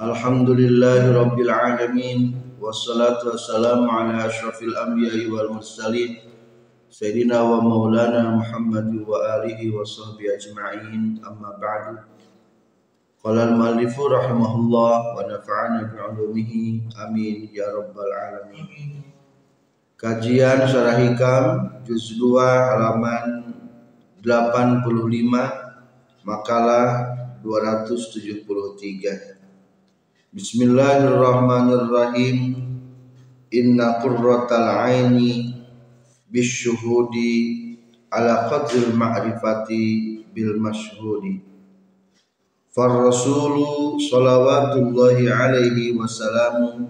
Alhamdulillahi rabbil alamin. Wassalatu wassalamu ala asyrafil anbiya'i wal mursalin. Sayyidina wa maulana Muhammad wa alihi wa sahbihi ajma'in. Amma ba'du. Qala al-muallifu rahimahullah wa nafa'ana bi'ulumihi amin ya rabbal alamin. Kajian Syarah Hikam juz 2 halaman 85 makalah 273 Bismillahirrahmanirrahim. Inna qurratal aini bisyuhudi ala qadril ma'rifati bil mashhudi Far rasulu salawatullahi alaihi wasallamu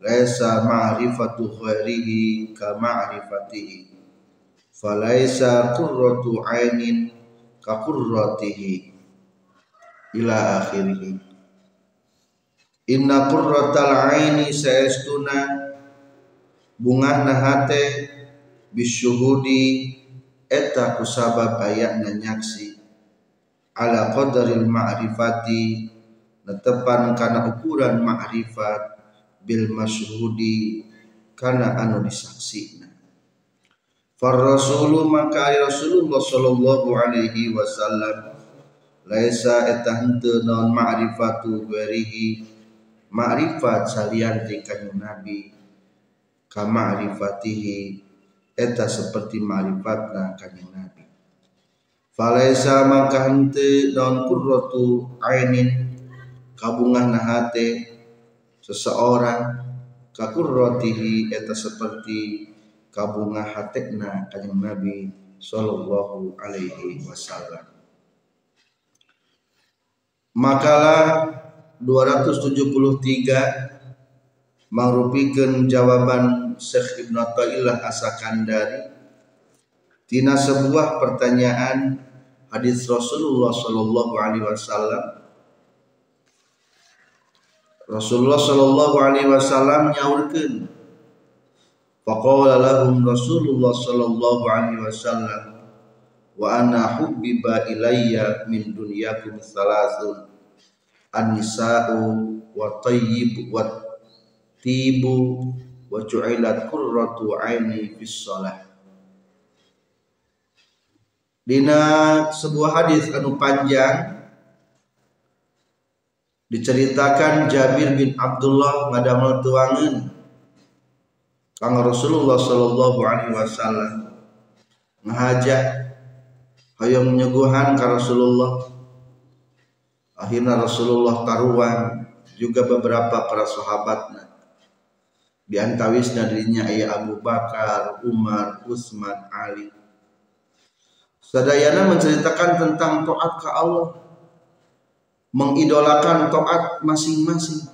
laisa ma'rifatu khairihi ka ma'rifatihi. Falaisa qurratu ainin ka qurratihi. Ila akhirih inna qurratal aini saestuna bungahna hate bisyuhudi eta kusabab ayatna nyaksi. Ala qadaril ma'rifati netepan kana ukuran ma'rifat bil masyhudi kana anu disaksina. Far rasulu maka Rasulullah sallallahu alaihi wasallam laisa eta henteu naon ma'rifatu ghairihi ma'rifat salian ti nabi. Ka ma'rifatihi eta seperti ma'rifatna kanjeng nabi. Falaisa maka henteu naon qurratu ainin. Kabungahna hate. Seseorang ka qurratihi eta seperti kabunga hatekna kanjeng Nabi sallallahu alaihi wasallam. Makalah 273 mangrupikan jawaban Syekh Ibn Atta'illah Asakandari tina sebuah pertanyaan hadis Rasulullah sallallahu alaihi wasallam. Rasulullah sallallahu alaihi wasallam nyaurkeun. Faqala lahum Rasulullah sallallahu alaihi wasallam wa ana hubbiba ilayya min dunyakum thalathun an-nisa'u wa tayyib wa tibu wa ju'ilat qurratu aini fis shalah. Dina sebuah hadis anu panjang diceritakan Jabir bin Abdullah ngadamel tuangeun Kang Rasulullah sallallahu alaihi wasallam ngajak hayang menyuguhan ka Rasulullah akhirnya Rasulullah taruhan juga beberapa para sahabatnya di antawisna dirinya ayah Abu Bakar, Umar, Utsman, Ali. Sadayana menceritakan tentang taat ke Allah, mengidolakan taat masing-masing.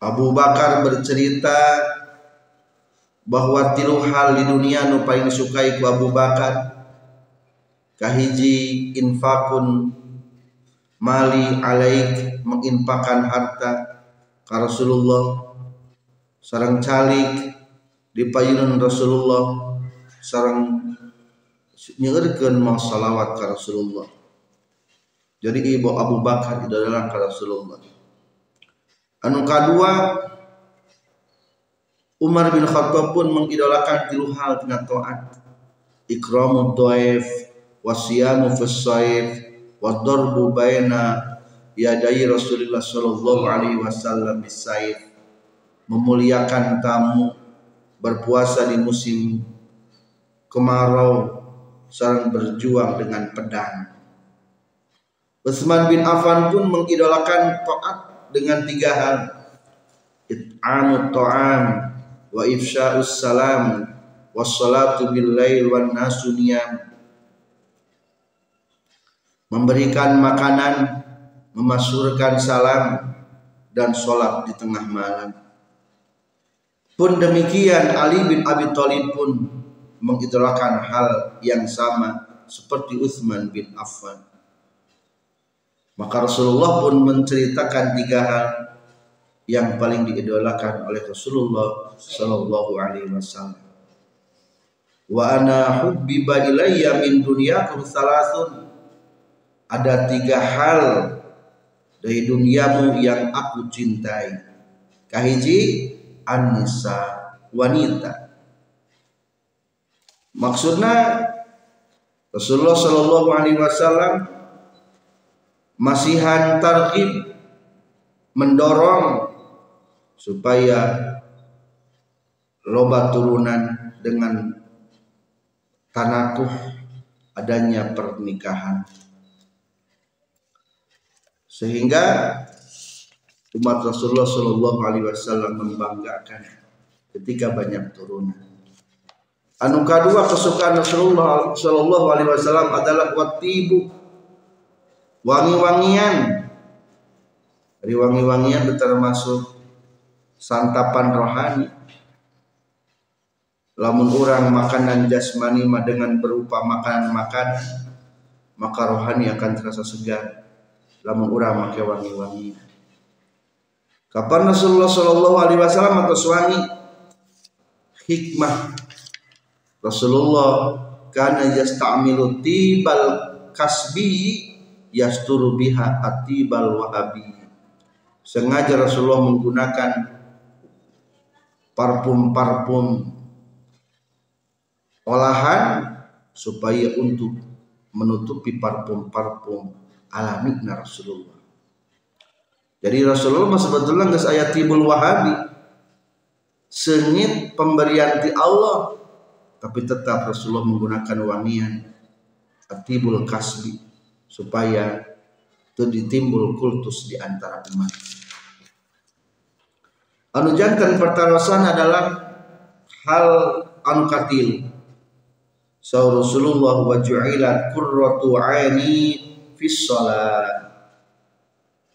Abu Bakar bercerita bahwa tilu hal di dunia nu paling disukai ku Abu Bakar kahiji infakun mali alaik menginfakan harta ka Rasulullah. Sarang calik di payunan Rasulullah. Sarang nyeurkeun mau salawat ka Rasulullah. Jadi ibu Abu Bakar itu adalah ka Rasulullah. Anu kedua Umar bin Khattab pun mengidolakan tilu hal dengan taat. Ikramu dhaif wasiyamu fis wa darbu baina yadai Rasulullah sallallahu alaihi wasallam bisaif memuliakan tamu berpuasa di musim kemarau sarang berjuang dengan pedang. Utsman bin Affan pun mengidolakan taat dengan tiga hal. It'amut ta'am wa ifsya'us salam wassalatu bil lail wan nasu niyam memberikan makanan memasurkan salam dan sholat di tengah malam. Pun demikian Ali bin Abi Thalib pun mengidolakan hal yang sama seperti Utsman bin Affan. Maka Rasulullah pun menceritakan tiga hal yang paling diidolakan oleh Rasulullah Shallallahu Alaihi Wasallam. Wa ana hubbiba ilayya min dunyakum salasun. Ada tiga hal dari duniamu yang aku cintai. Kahiji anisa wanita. Maksudnya Rasulullah Shallallahu Alaihi Wasallam masihan tarhib mendorong supaya loba turunan dengan tanakuh adanya pernikahan sehingga umat Rasulullah Shallallahu Alaihi Wasallam membanggakan ketika banyak turunan. Anu kedua kesukaan Rasulullah Shallallahu Alaihi Wasallam adalah watibu wangi-wangian. Dari wangi-wangian termasuk santapan rohani. Lamun orang makanan jasmani dengan berupa makanan-makanan, maka rohani akan terasa segar. Lamun orang make wangi-wangian. Kapan Rasulullah Shallallahu Alaihi Wasallam atau wangi? Hikmah. Rasulullah karena yasta'milu tibal kasbi yasturu biha atibal wahabi sengaja Rasulullah menggunakan parfum-parfum olahan supaya untuk menutupi parfum-parfum alami Rasulullah jadi Rasulullah sebetulnya nggak ayat tibul wahabi sengit pemberian di Allah tapi tetap Rasulullah menggunakan wangian atibul kasbi supaya itu ditimbul kultus di antara umat. Anu jantan pertarosan adalah hal anu katil. Sa Rasulullah wa ju'ilat qurratu aini fis salat.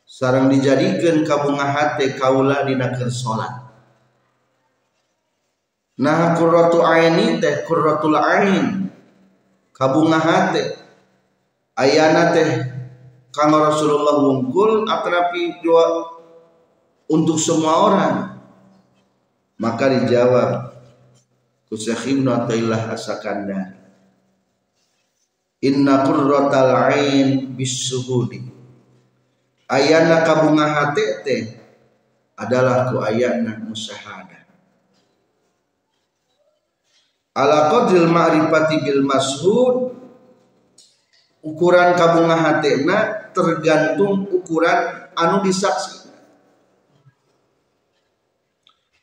Sarang dijadikan kabunga hate kaula dina keur salat. Nah kurratu aini teh kurratul ain kabunga hate ayana teh kang Rasulullah wungkul atrapi doa untuk semua orang maka dijawab ku Syekh Ibnu Athaillah Inna qurratal ain bisuhudi ayana kabunga hate teh adalah ku ayana musahada ala qadril ma'rifati bil mashhud ukuran kabunga hatena tergantung ukuran anu disaksi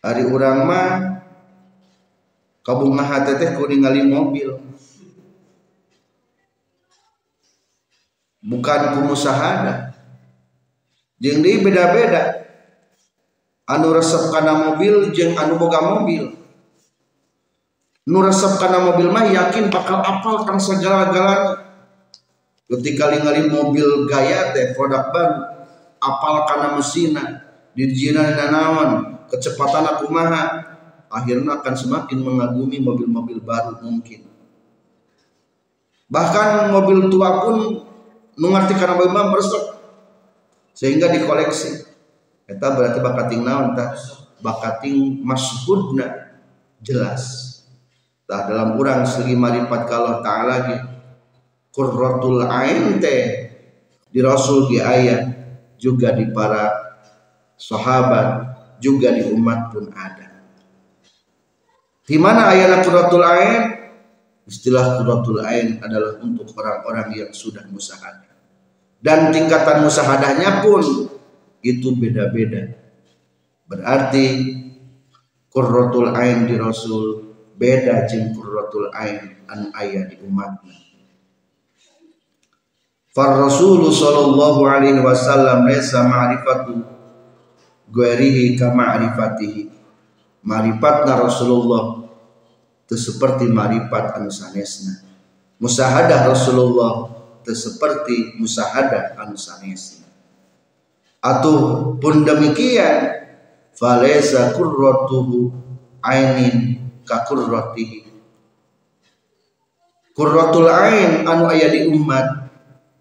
hari urang mah kabunga hate teh kuningali mobil bukan kumusahada jeung deui beda-beda. Anu resep kana mobil jeung anu boga mobil. Nu resep karena mobil mah yakin bakal apal kan segala-galanya. Ketika ningali mobil gaya teh produk baru apal karena mesinnya dirjina nanawan kecepatan aku maha akhirnya akan semakin mengagumi mobil-mobil baru mungkin. Bahkan mobil tua pun mengerti karena mah meresep sehingga dikoleksi kita berarti bakating naon tah bakating masyhudna jelas Nah, dalam kurang segi maripat kalau ta'ala lagi Qurratul ain teh di Rasul di ayat juga di para sahabat juga di umat pun ada. Di mana ayat Qurratul ain? Istilah Qurratul ain adalah untuk orang-orang yang sudah musahadah. Dan tingkatan musahadahnya pun itu beda-beda. Berarti Qurratul ain di Rasul beda jeung qurratul ain an aya di umatna Far Rasul sallallahu alaihi wasallam laisa ma'rifatu ghairihi ka ma'rifatihi. Ma'rifatna Rasulullah teu seperti ma'rifat anu sanesna. Musahadah Rasulullah teu seperti musahadah anu sanesna. pun demikian falesa kurratuhu ainin ka kurratihi kurratul ain anu aya di umat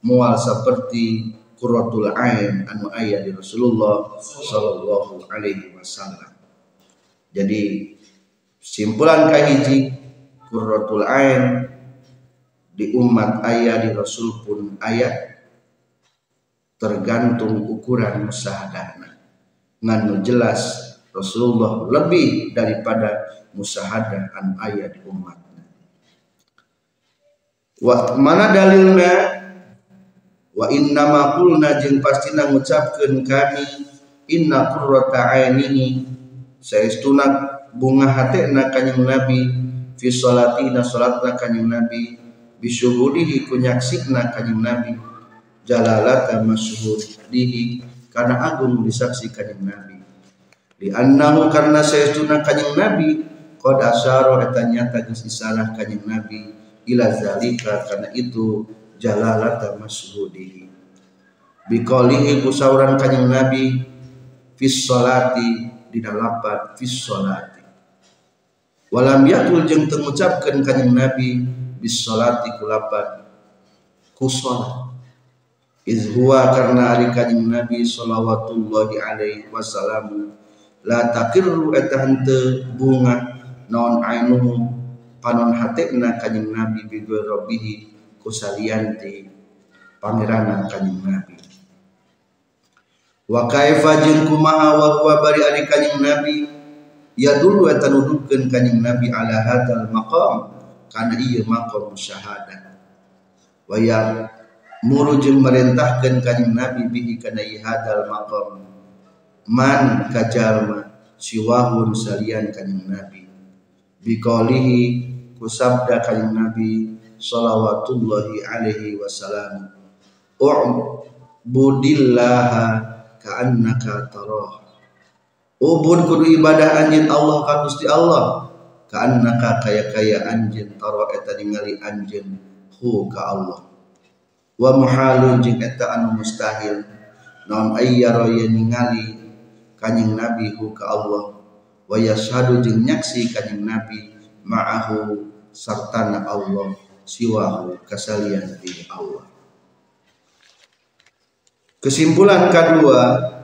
mual seperti kurratul ain anu aya di Rasulullah sallallahu alaihi wasallam jadi simpulan kahiji kurratul ain di umat ayah di Rasul pun ayah. Tergantung ukuran musahadahna nganu jelas Rasulullah lebih daripada musahadah an ayat umat wa mana dalilnya? Wa inna ma qulna jeung pastina ngucapkeun kami inna qurrata ainihi. Saestuna bunga hatena kanjing nabi fi salatina salatna kanjing nabi bisyuhudihi kunyaksina kanjing nabi. Jalalata dihi karena agung disaksi kanjeng Nabi. Di annahu karena sayastuna kanjeng Nabi qad asyara eta nyata isalah kanjeng Nabi ila zalika karena itu jalalata mashudihi biqalihi kusauran kanjeng Nabi fis salati di dalapat fis salati. Walam yakul jeung tengucapkeun kanjeng Nabi bis salati kulapat ku iz huwa karena ari kanjing Nabi sallallahu alaihi wasallam. La takirru eta henteu bunga naon ainuhu panon hatena kanjing Nabi bi rabbihi kusalianti pangerana kanjing Nabi. Wa kaifa jeung kumaha wa huwa bari ari Nabi? Ya dulu eta kanjing Nabi ala hadzal maqam kana ieu maqam syahadat. Wa ya muru jeung merintahkeun kanjing Nabi bihi kana hadal maqam. Man kajalma siwahun salian kanjing Nabi. Biqalihi kusabda kanjing Nabi salawatullahi alaihi wasallam u'budillaha ka'annaka tarah ubud kudu ibadah anjeun Allah ka Gusti Allah ka'annaka kaya-kaya anjeun tarah eta ningali anjeun hu ka Allah. Wa muhalun jeung eta anu mustahil. Naon ayyara ye ningali kanjing nabi hu ka Allah. Wa yashhadu jeung nyaksi kanjing nabi ma'ahu sartana Allah siwahu kasalian di Allah. Kesimpulan kedua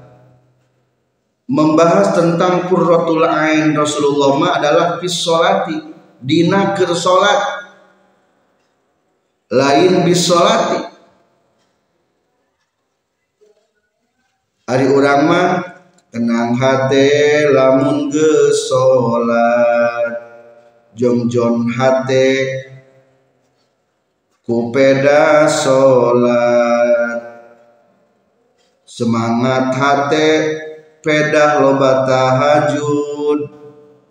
membahas tentang qurratul ain Rasulullah ma adalah fis salati dina keur salat lain bis salati hari urang mah tenang hati lamun ge salat jongjon hati kupeda salat semangat hati pedah loba tahajud.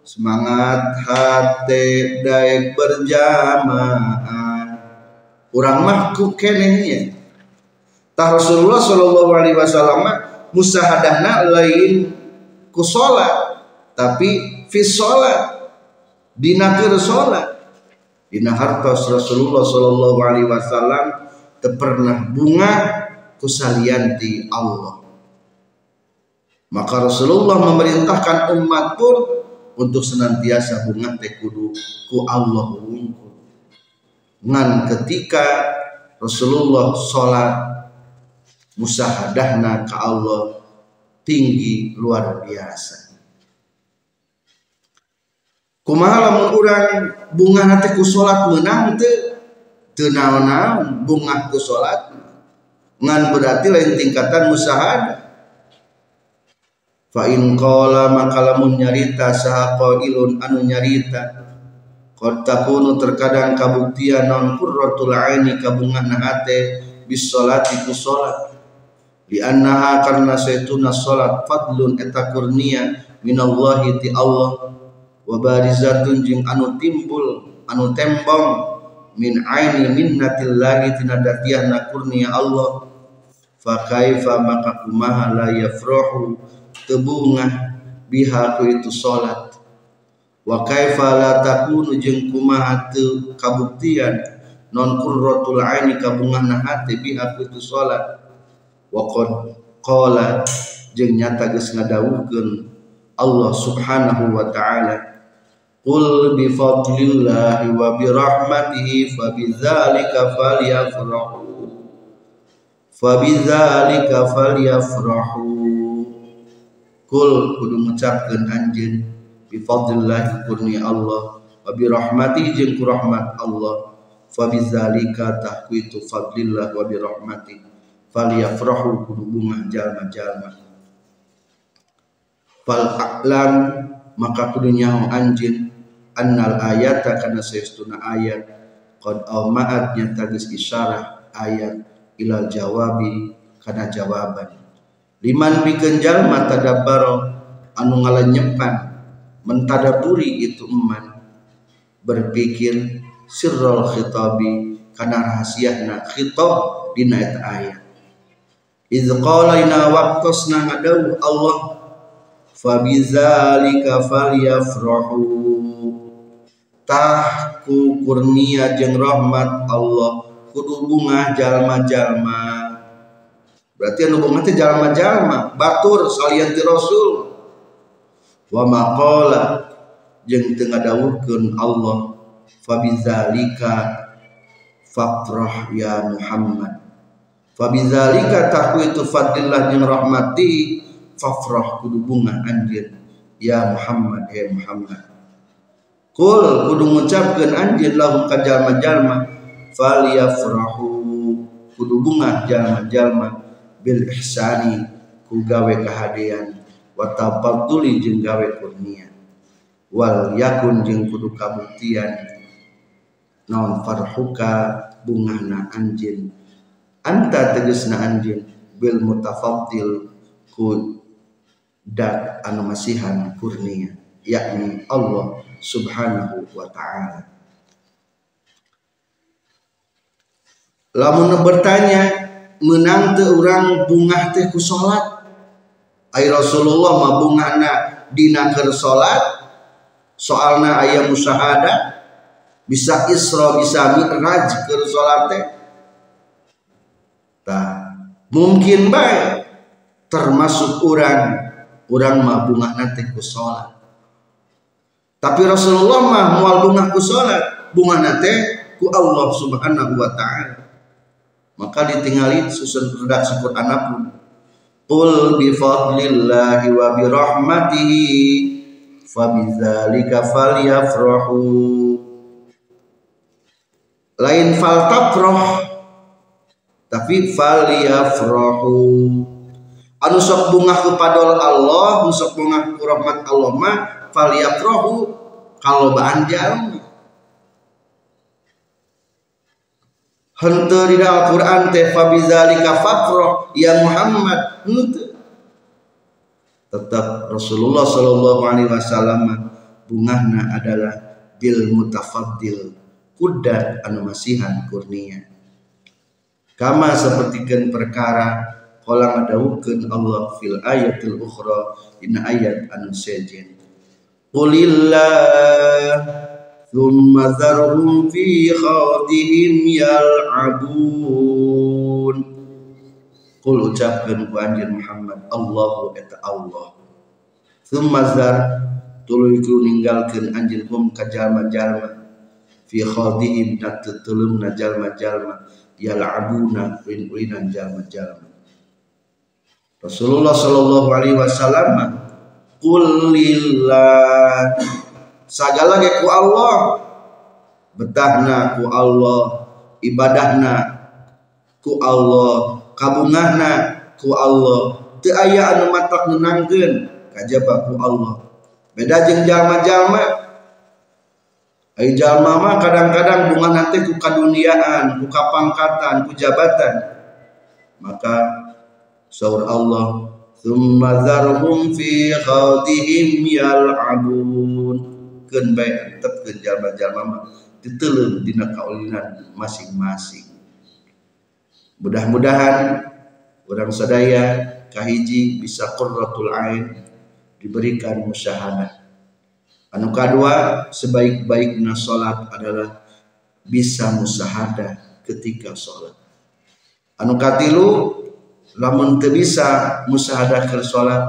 Semangat hati daek berjamaah. Urang mah ku kenehnya tah Rasulullah sallallahu alaihi wasallam musahadahna lain ku sholat tapi fi sholat dina keur sholat. Dina hartos Rasulullah sallallahu alaihi wasallam pernah bunga kusalianti Allah maka Rasulullah memerintahkan umat pun untuk senantiasa bunga teh kudu ku Allah wungkul ngan ketika Rasulullah sholat musahadahna ke Allah tinggi luar biasa. Kumaha lamun bunga nanti ku salat menang teu? Naon bunga ku salat ngan berarti lain tingkatan musahadah fa in qala maka lamun nyarita saha qailun anu nyarita qad takunu terkadang kabuktian non qurratul aini kabungahna hate bis salati ku salat. Di annaha karena sayyiduna salat fadlun eta kurnia minallahi ti Allah. Wa barizatun jing anu timbul anu tembong min aini minnatillahi tina datiahna kurnia Allah. Fa kaifa maka kumaha la yafrahu tebungah biha ku itu salat wa kaifa la takunu jeung kumaha teu kabuktian non qurratul aini kabungahna hati biha ku itu salat waqad qala jeung nyata geus ngadawuhkeun Allah Subhanahu wa taala Qul bi fadlillahi wa bi rahmatihi fa bidzalika falyafrahu. Fa bidzalika falyafrahu Qul kudu ngucapkeun anjeun bi fadlillahi kurnia Allah wa bi rahmatihi jeung ku rahmat Allah. Fa bidzalika tahqitu fadlillah wa bi rahmatihi falyafrahu kudu bunga jalma-jalma. Fal a'lam maka kudu nyaho anjeun annal ayata kana saestuna ayat qad ma'at nyata geus isyarah ayat ilal jawabi kana jawaban liman pikeun jalma tadabbaro anu ngalenyepan mentadaburi itu eman. Berpikir sirrul khitabi kana rahasiana khitab dina eta ayat. Iz qala ina ngadawu Allah fabizalika falyafrahu. Tahku kurnia jeng rahmat Allah kudu bunga jalma-jalma berarti anu teh jalma-jalma? Batur salian ti rasul. Wa maqala jeung teu ngadawuhkeun Allah fabizalika fafrah ya Muhammad. Fabizalika tahku itu fadillah jeung rahmati fafrah kudu bunga anjeun. Ya Muhammad ya Muhammad. Kul kudu ngucapkeun anjeun lahum ka jalma-jalma. Falyafrahu kudu bunga jalma-jalma bil ihsani ku gawe kahadean wa tafadduli jeung gawe kurnia wal yakun jeung kudu kabuktian. Naon farhuka bungahna anjeun anta tegesna anjeun bil mutafaddil ku dat anu masihan kurnia yakni Allah subhanahu wa ta'ala. Lamun bertanya menang te orang bunga teh ku salat ay Rasulullah ma bungana dina keur salat soalna aya musyahadah bisa isra bisa mi'raj keur salat teh. Tah mungkin baik termasuk orang orang mah bunga nanti ku salat tapi Rasulullah mah mual bunga ku salat bunga nate ku Allah Subhanahu wa taala maka ditinggali susun redak syukur anakku Qul bi fadlillahi wa bi rahmatihi fa bidzalika falyafrahu. Lain fal tafrah tapi falyafrahu. Anu sok bunga kepada Allah anu sok bunga ku rahmat Allah mah faliyafrahu kalau bahan jalmi henteu di Al-Qur'an teh fabizalika fafrah ya Muhammad. Henteu. Tetap Rasulullah sallallahu alaihi wasallam bungahna adalah bil mutafaddil kudat anu masihan kurnia. Kama sapertikeun perkara kolang adawukeun Allah fil ayatil ukhra dina ayat anu sejen. Qulillah Thumma zarhum fi khawdihim yal'abun Qul ucapkan ku anjir Muhammad Allahu eta Allah. Thumma zar Tuluy ku ninggalkeun anjir hum ka jalma-jalma. Fi khawdihim dat tetulungna jalma-jalma. Yal'abuna rin-rinan jalma-jalma. Rasulullah sallallahu alaihi wasallam kulillah segala ku Allah. Betahna ku Allah ibadahna ku Allah kabungahna ku Allah. Teu aya anu matak nenangkeun kajaba ku Allah. Beda jeung jalma-jalma. Ai jalma mah kadang-kadang bunga nanti ku kaduniaan, ku kapangkatan, ku jabatan. Maka saur Allah Thumma zarhum fi khawdihim yal'abun Keun bae tetep jalma-jalma mah diteuleum dina kaulinan masing-masing. Mudah-mudahan orang sadaya kahiji bisa qurratul ain diberikan musyahadah. Anu kedua sebaik-baiknya salat adalah bisa musyahadah ketika salat. Anu katilu lamun teu bisa musahadah keur salat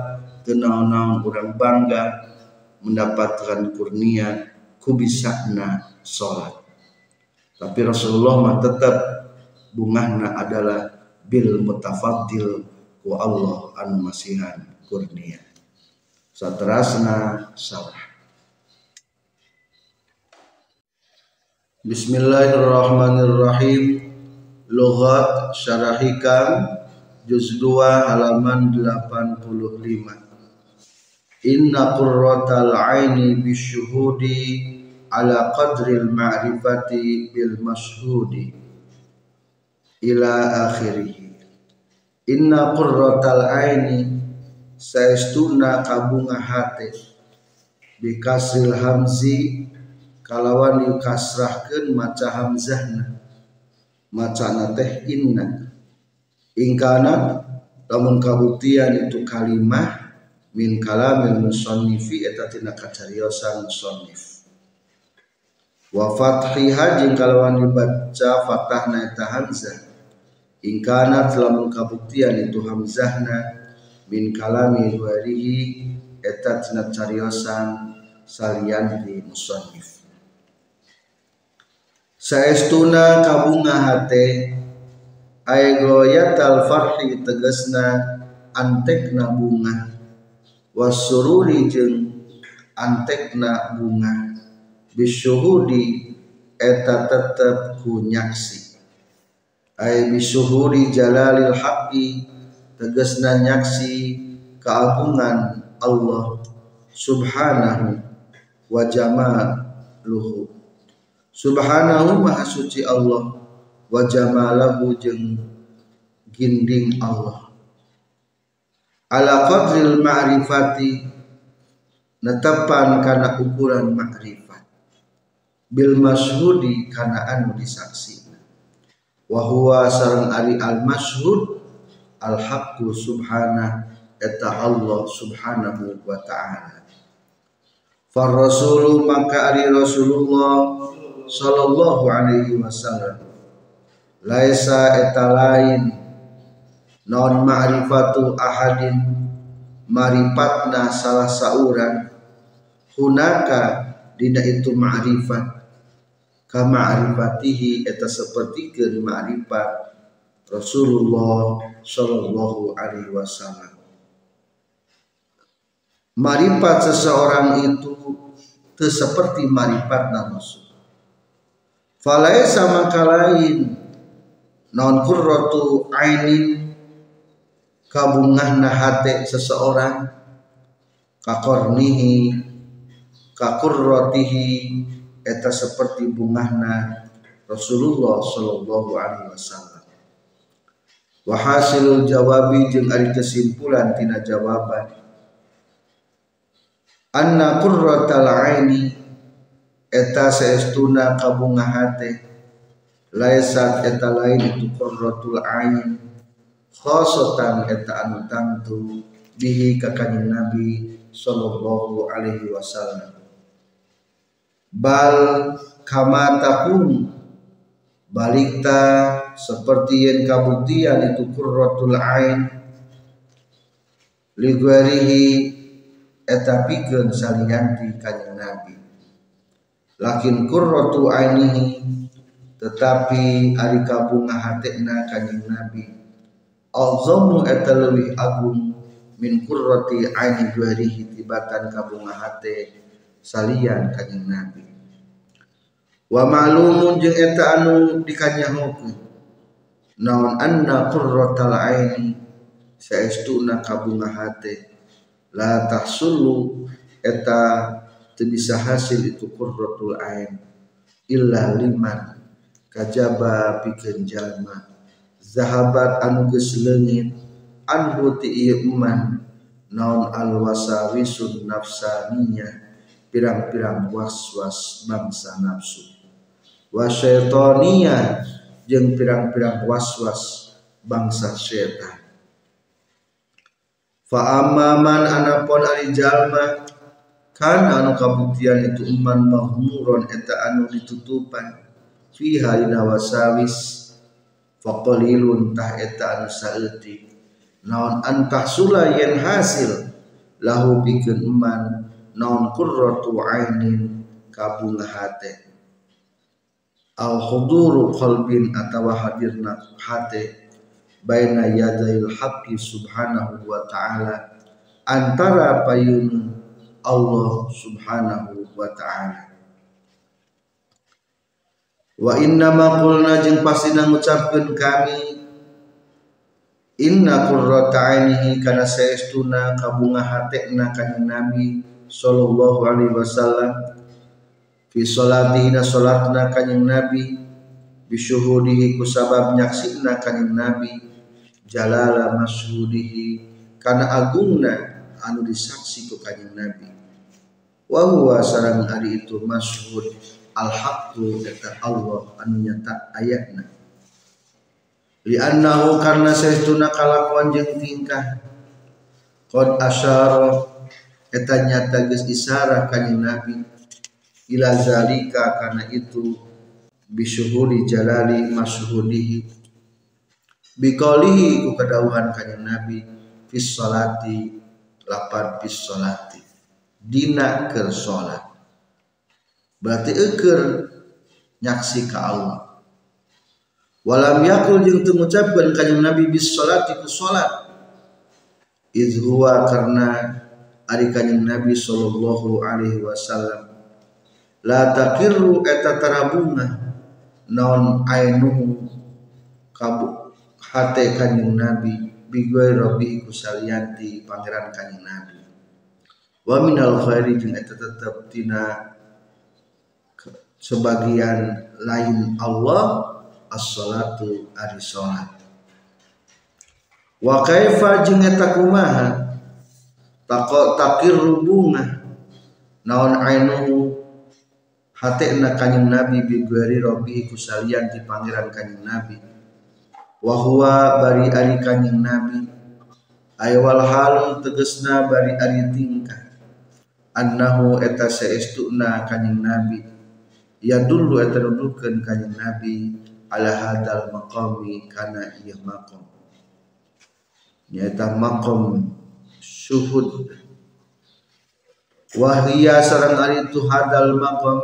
teu naon-naon urang bangga mendapatkan kurnia ku bisana salat tapi Rasulullah mah tetap bungahna adalah bil mutafaddil ku Allah anu masihan kurnia. Saterasna sarah Bismillahirrahmanirrahim. Lughat Syarah Hikam Juz 2 halaman 85 Inna qurratal aini bisyuhudi ala qadril ma'rifati bil mashhudi ila akhirih. Inna qurratal aini saestuna kabunga hate bikasil hamzi kalawan dikasrahkeun maca hamzahna macana teh inna. Ingkana lamun kabuktian itu kalimah min kalamil musannifi eta tina kacariosan musannif wa fathiha jeung kalawan dibaca fathahna eta hamzah ingkana lamun kabuktian itu hamzahna min kalami warihi eta tina cariosan salian di musannif saestuna kabunga hate aygoyatal farhi tegasna antekna bunga wasururi jeung antekna bunga. Bisyuhudi eta tetep ku nyaksi. Ay bisyuhudi jalalil haqqi tegasna nyaksi keagungan Allah subhanahu wa jamaluhu. Subhanahu maha suci Allah wa jamalahu jeung ginding Allah ala qadril ma'rifati. Netepan kana ukuran ma'rifat. Bil masyhudi kana anu disaksi wa huwa sareng ari al masyhud al haqqu subhana eta Allah subhanahu wa ta'ala. Far rasulu maka ari rasulullah sallallahu alaihi wasallam. Laisa eta lain non ma'rifatu ahadin maripatna salah sauran. Hunaka dina itu ma'rifat. Ka ma'rifatihi eta sapertikeun ma'rifat. Rasulullah sallallahu alaihi wasallam. Marifat seseorang itu seperti marifat Rasul. Sama kalain non kurrotu ainin kabungahna hate seseorang kakornihi kakurrotihi eta seperti bungahna Rasulullah Shallallahu Alaihi Wasallam. Wahasilul jawabi jeung ari kesimpulan tina jawaban. Anna qurratal aini eta seestuna kabunga hate laisat eta lain itu qurratul ain khosatan eta anu tantu bihi ka nabi sallallahu alaihi wasallam. Bal kama takun balikta seperti yang kabuktian itu qurratul ain. Ligwarihi eta pikeun salianti kanjeng nabi. Lakin kurratu ainihi tetapi ari kabunga hatena kanjing nabi azamu eta leuwih agung min kurrati aini duarihi tibatan kabunga hate salian kanjing nabi. Wa ma'lumun jeung eta anu dikanyahokeun. Naon anna qurratal aini saestuna kabunga hate la tahsulu eta teu bisa hasil itu qurratul ain illa liman kajaba pikeun jalma zahabat anu geus leungit anhu ti iman. Naon al wasawisun nafsaniyah pirang-pirang was-was bangsa nafsu. Wa syaitaniyah jeung pirang-pirang was-was bangsa syaitan. Fa amman anapun ari jalma kana anu kabuktian itu iman mahmuron eta anu ditutupan. Fiha dina wasawis faqalilun tah eta anu saeutik naon antah sula yen hasil? Lahu bikin eman. Naon qurratu ainin? Kabunga hate al huduru qalbin atawa hadirna hate baina yadail haqqi subhanahu wa ta'ala. Antara payun Allah subhanahu wa ta'ala wa inna ma qulna jeung pasina ngucapkeun kami inna qurrata ainihi kana saestuna kabunga hatena kanjeng nabi sallallahu alaihi wasallam fi salatihi na salatna kanjeng nabi bisyuhudihi kusabab nyaksina kanjeng nabi jalala mashudihi kana agungna anu disaksi ku kanjeng Nabi. Wa huwa sareng ari itu masyhud al haqqu eta Allah anu nyata ayatna li annahu karna saestuna kalakuan jeung tingkah qad asyara eta nyata geus isarah kanjeng Nabi ila zalika kana itu bisyuhudi jalali masyhudihi Bikolihi ku kedauhan kanjeng Nabi fis salati lapan fis salati dina keur salat berarti eker nyaksi ka Allah. Walam yakul jeung teu ngucapkeun Nabi bis salati ku salat. Iz huwa karena ari kanjeng Nabi sallallahu alaihi wasallam. La takirru eta tarabunga naon ainuhu kabu hate kanjeng Nabi. Bigoi robi kusalianti pangeran kanjeng Nabi. Wa minal khairi jeung eta tetep tina sebagian lain Allah as-salatu ari salat. Wa kaifa jeung eta kumaha takir rubunga. Naon ainuhu hatena kanjeng Nabi bigoi robi kusalianti pangeran kanjeng Nabi. Wahwa bari ari kanjing nabi. Aywal halu tegesna bari ari tingkah. Annahu eta saestuna kanjing nabi ya dulu eta kanjing nabi ala hadal maqami kana ieu maqam nyaeta maqam syuhud wahia sareng ari tu hadal maqam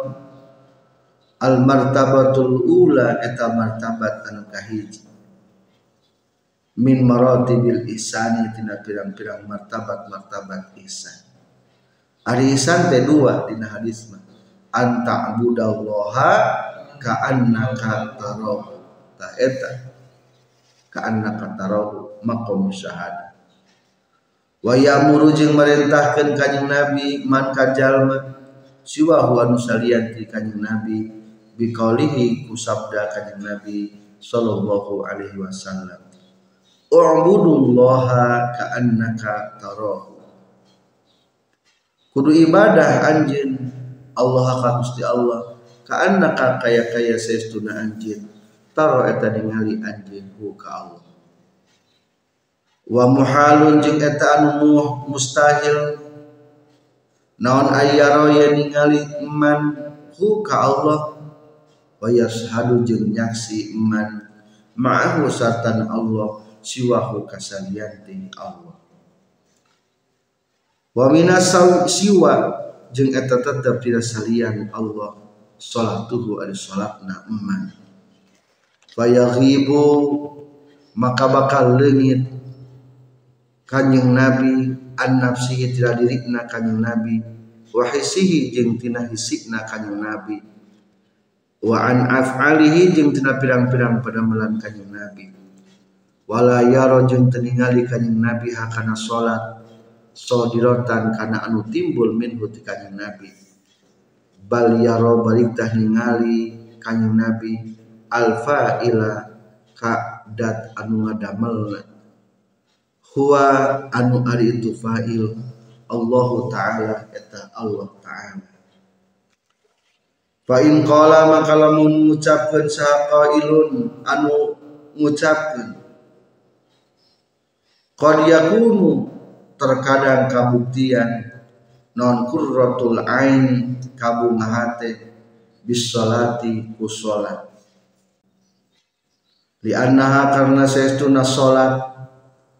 al martabatul ula eta martabat anu kahiji min maratibil ihsani tina pirang-pirang martabat-martabat ihsan. Ari ihsan teh dua dina hadis. Anta abudallaha ka annaka tarahu. Ta eta ka annaka tarahu maqam syahada. Wa yamuru jeung merintahkeun kanjing Nabi man kajalma siwa huwa nusalian ti kanjing Nabi biqaulihi kusabda kanjing Nabi sallallahu alaihi wasallam U'budullaha ka'annaka tarahu. Kudu ibadah anjeun Allah ka Gusti Allah? Ka'annaka kaya-kaya saestuna anjeun taro eta ningali anjeun hu ka Allah. Wa muhalun jeung eta anu mustahil. Naon ayyaro ya ningali iman hu ka Allah? Wa yashhadu jeung nyaksi iman ma'ahu sartan Allah siwahu kasalianti Allah. Wa minasau siwa jeung eta tetep tidak salian Allah salatuhu ari salatna eman. Fayaghibu maka bakal leungit kanjeng Nabi an nafsihi tidak dirikna kanjeng Nabi wa hisihi jeung tina hisikna kanjeng Nabi wa an af'alihi jeung tina pirang-pirang padamelan kanjeng Nabi. Wala yaro jeung teningali kanjing nabi hakana salat sodirotan kana anu timbul min ti kanjing nabi. Bal yaro balik ningali kanjing nabi alfa ila ka dat anu ngadamel huwa anu ari itu fa'il Allah taala eta Allah taala. Fa in qala maka lamun ngucapkeun anu ngucapkeun Qad yakunu terkadang kabuktian. Non kurratul ain kabung hate bis salati usolat li annaha karena saestuna salat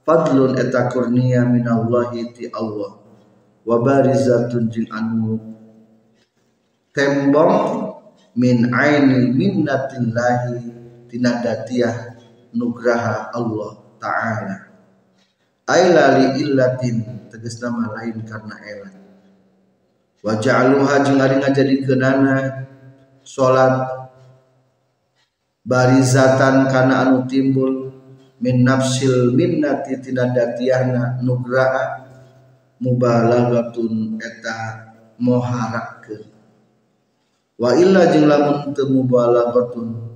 fadlun eta kurnia minallahi ti Allah. Wa barizatun jin anu tembong min aini minnatillahi tina datiah nugraha Allah taala aila li illatin tegas nama lain karena elat wa ja'aluha jeung ari ngajadikeunana salat barizatan kana anu timbul min nafsil minnati tina datiahna nugraha mubalaghatun eta moharakeun wa illa jeung lamun teu mubalaghatun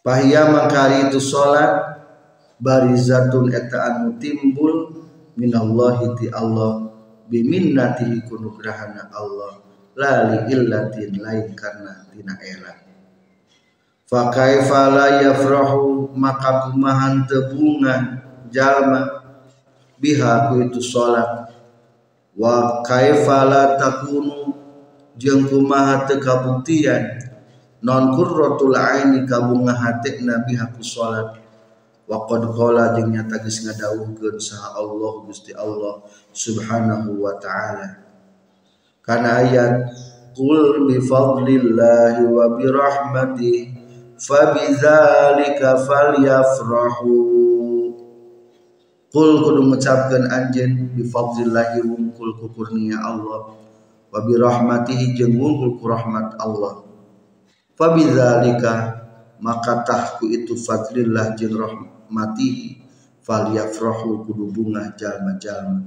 Pahia makari itu salat barizatun eta anu timbul minallahi ti Allah biminnatihi kunugrahana Allah la li illatin lain karena tina elat fa kaifa la yafrahu maka kumahan tebunga jalma biha ku itu salat wa kaifa la takunu jeung kumaha teu kabuktian non qurratul aini kabunga hati nabi haku salat wa qad qala jeung nyata geus ngadawuhkeun saha Allah Gusti Allah subhanahu wa ta'ala. Kana ayat qul bi fadlillahi wa bi rahmati fa bidzalika falyafrahu. Qul kudu ngucapkeun anjeun bi fadlillahi wungkul ku kurnia Allah wa bi rahmatihi jeung wungkul ku rahmat Allah. Fabidzalika maka tahku itu fadlillah jeung rahmatihi falyafrahu kudu bunga jalma-jalma.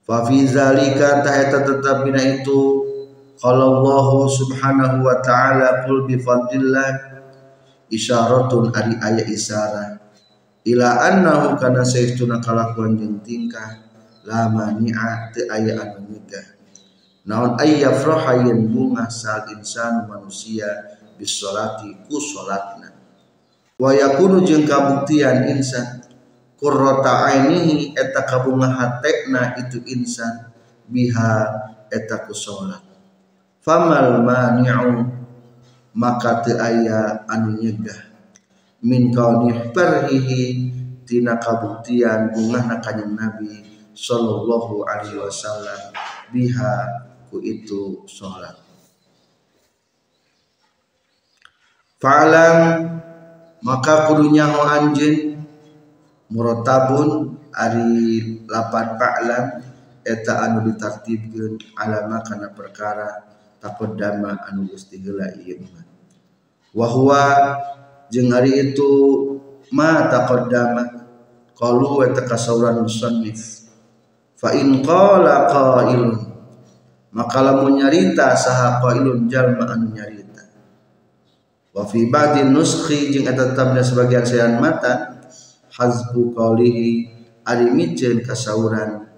Fa fi zalika ta eta bina itu qala Allah subhanahu wa ta'ala qul bi fadlillah isyaratun ari aya isara. Ila annahu kana saytuna kalakuan jeung tingkah la mani'a teu aya anu nyegah. Naon ay yafraha yen bunga sal insan manusia bisolati ku salatna wa yakunu jeung kabuktian insan. Qurrata ainihi eta kabunga hatekna itu insan. Biha eta ku salat famal mani'u maka teu aya anu nyegah. Min kauni farhihi tina kabuktian bunga kanjeng Nabi sallallahu alaihi wasallam. Biha ku itu sholat Fa'lam maka kudunya ho anjeun murotabun ari lapan fa'lam eta anu ditartibkeun alama kana perkara taqaddama anu geus diheula ieu mah. Wa huwa jeung ari itu ma taqaddama qalu wa takasawran musannif. Fa in qala qailun. Maka lamun nyarita saha qailun jalma anu nyarita wa fi ba'di nuskhi jeung eta tetapna sebagian sayan mata hazbu qaulihi ari miceun kasauran.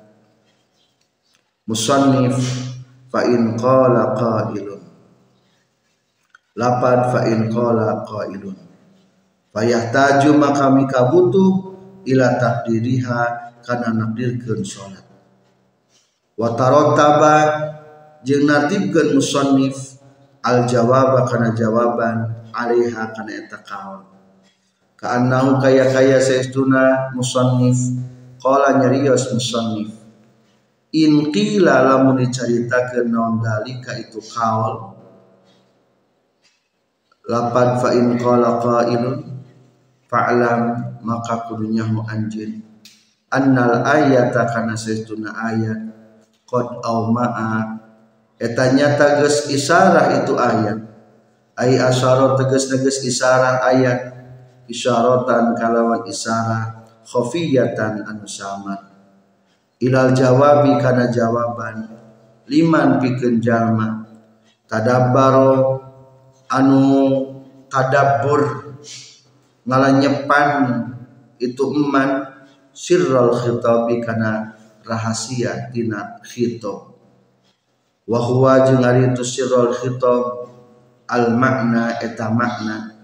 Musannif fa in qala qailun. Lapad fa in qala qailun. Fayahtaju maka mika butuh ila takdiriha kana nakdirkeun salat wa tarottaba jeung natibkeun musannif al jawab kana jawaban alaiha kana eta kaul ka annahu kaya kaya saestuna musannif. Qala nyarios musannif. In qila lamun dicaritakeun naon dalika itu kaul. Lapan fa in qala qailun fa'lam maka kudunya mu anjeun. Annal ayata kana saestuna ayat qad au ma'a eta nyata geus isarah itu ayat ai asyarat tegas tegas isarah ayat isyaratan kalawan isarah khafiyatan anu samar ilal jawabi kana jawaban. Liman pikeun jalma tadabbaro anu tadabbur. Ngalanyepan itu eman. Sirral khitabi kana rahasia tina khitab. Wa huwa jeung ari itu sirrul khitab al makna eta makna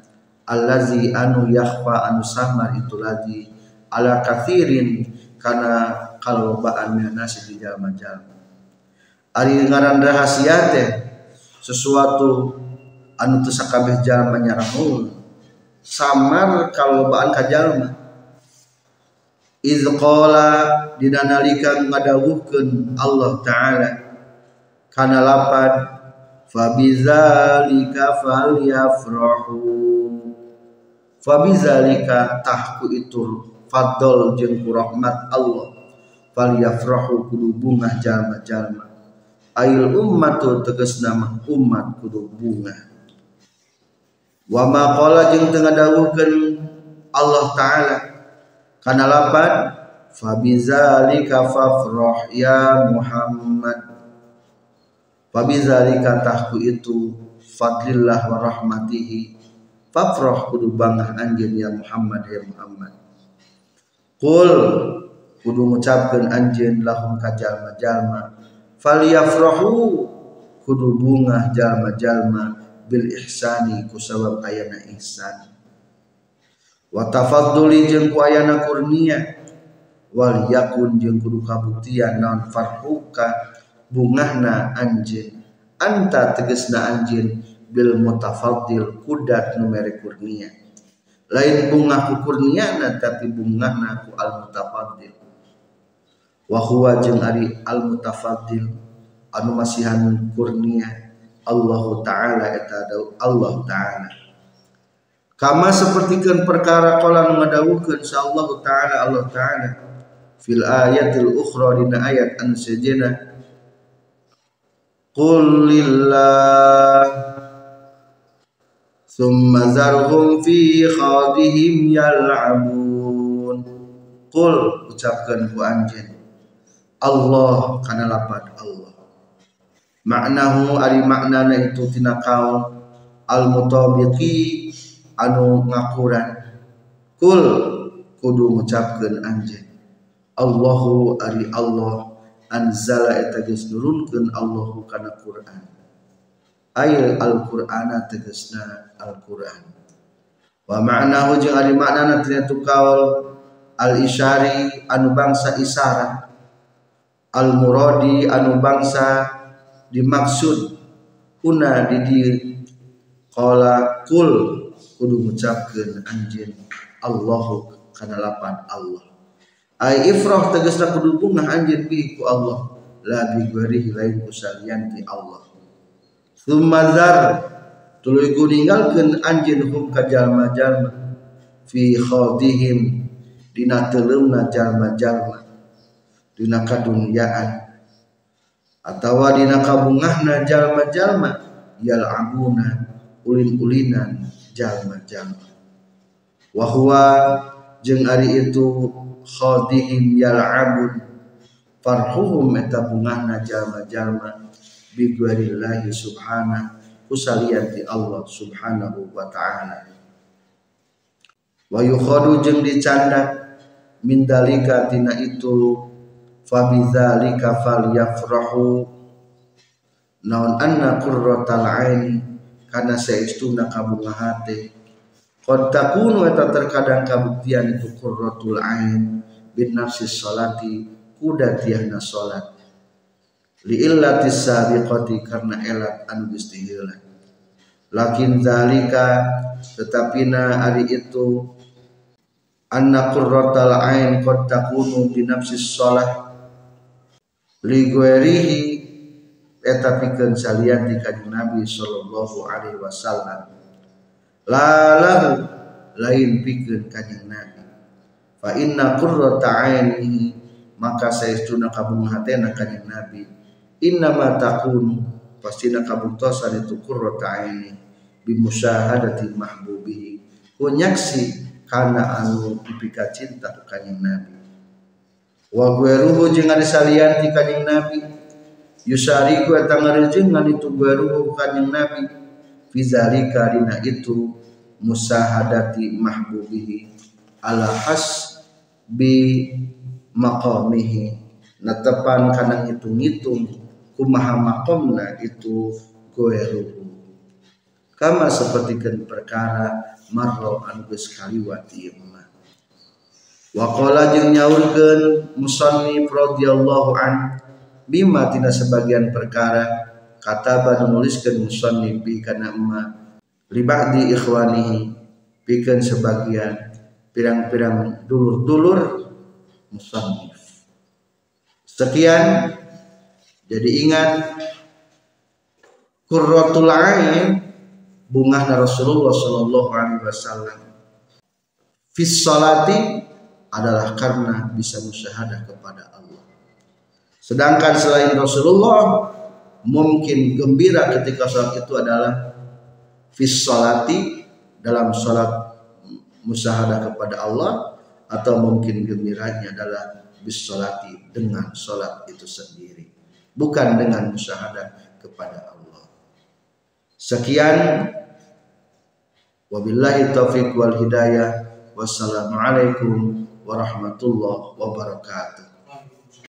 allazi anu yakhfa anu samar itu lagi. Ala kathirin kana kalobaan nasi di jalma-jalma ari ngaran rahasia teh sesuatu anu teu sakabeh jalma nyarahul samar kalobaan ka jalma iz qala dinanalikan ngadawuhkeun Allah taala. Kana lapan fabizalika falyafrahu. Fabizalika tahku itu fadl jeung rahmat Allah. Falyafrahu kudu bunga jalma-jalma. Ail ummatu tegas nama umat kudu bunga. Wa ma qala jeung tengah dawuhkeun Allah taala. Kana lapan? Fabizalika fafrah ya Muhammad fabizalika tahku itu fadlillah wa rahmatihi. Fafrah kudu bangga anjeun ya Muhammad ya Muhammad. Qul kudu ngucapkeun anjeun lahum ka jalma-jalma. Falyafrahu kudu bunga jalma-jalma bil ihsani ku sabab ayana ihsan. Wa tafadduli ayana kurnia. Wal yakun jeung kudu kabuktian naon farhuka bungahna anjeun anta tegesna anjeun bil mutafaddil kudat nu mere kurnia. Lain bunga ku kurniana tapi bungahna ku al mutafaddil wa huwa jeung ari al mutafaddil anu masihan kurnia. Allah taala eta Allah taala. Kama sapertikeun perkara qala nu ngadawuhkeun Allah taala Allah taala. Fil ayatil ukhra dina ayat an sejena qul lillah summa zarhum fi khadihim yal'abun qul ucapkeun ku anjeun Allah kana lapan Allah. Maknahu ari maknana itu tina kaul al mutabiqi anu ngakuran. Kul kudu ngucapkeun anjeun Allahu ari Allah anzala eta geus nurunkeun Allahu kana Quran ayat al-Qur'ana tegasna al-Qur'an. Wa ma'nahu jeung ari maknana tina kaul al-isyari anu bangsa isyarat al-muradi anu bangsa dimaksud kuna di di qala kul kudu ngucapkeun anjeun Allahu kana lapan Allah ai ifrah tegasna kudu bunga anjeun bi ku Allah. La bi ghairihi lain ku salian ti Allah. Summa zar tuluy ku ninggalkeun anjeun hum ka jalma-jalma. Fi khadihim dina teuleumna jalma-jalma. Dina kadunyaan atau dina kabungahna jalma-jalma yal'abuna ulin-ulinan jalma-jalma. Wa huwa jeung ari itu khadihim yal'abun. Farhuhum eta bungahna jalma-jalma. Bi gharillahi subhana. Kusalian ti Allah subhanahu wa ta'ala. Wa yukhadu jeung dicanda. Min dalika tina itu. Fabidzalika falyafrahu. Naon anna qurratal aini. Kana saestuna kabunga hate qad takunu eta terkadang kabuktian itu qurratul ain bin nafsi salati kuda tiahna salat li illati sabiqati karena elat anu geus lakin zalika tetapina ari itu anna qurratal ain qad takunu bi nafsi salat liguerihi eta pikeun salian di Nabi sallallahu alaihi wasallam lalahu lain pikeun kanjeng Nabi. Fa inna qurrata ainihi maka kabung hatena kanjeng Nabi. Inna ma takun pastina kabuktosan itu qurrata aini bi musyahadati mahbubihi. Kunyaksi kana anu dipika cinta kanjeng Nabi. Wa gueruhu jeung ari kanjing nabi. Yusariku eta ngarejeungan itu gueruhu kanjing nabi. Fi dina itu musahadati mahbubihi ala has bi maqamihi. Natepan kana ngitung-ngitung kumaha maqamna itu gueruhu kama sapertikeun perkara marro anu geus kaliwat ieu Waqala jeung nyaurkeun musannif radhiyallahu an bima tina sebagian perkara kata nuliskeun musannif bi kana emma li ba'di ikhwanihi pikeun sebagian pirang-pirang dulur-dulur musannif. Sekian jadi ingat Qurratul ain bunga Rasulullah sallallahu alaihi wasallam. Fis salati adalah karena bisa musyahadah kepada Allah. Sedangkan selain Rasulullah mungkin gembira ketika sholat itu adalah fis salati dalam sholat musyahadah kepada Allah atau mungkin gembiranya adalah bis salati dengan sholat itu sendiri. Bukan dengan musyahadah kepada Allah. Sekian. Wabillahi taufiq wal hidayah. Wassalamualaikum warahmatullahi wabarakatuh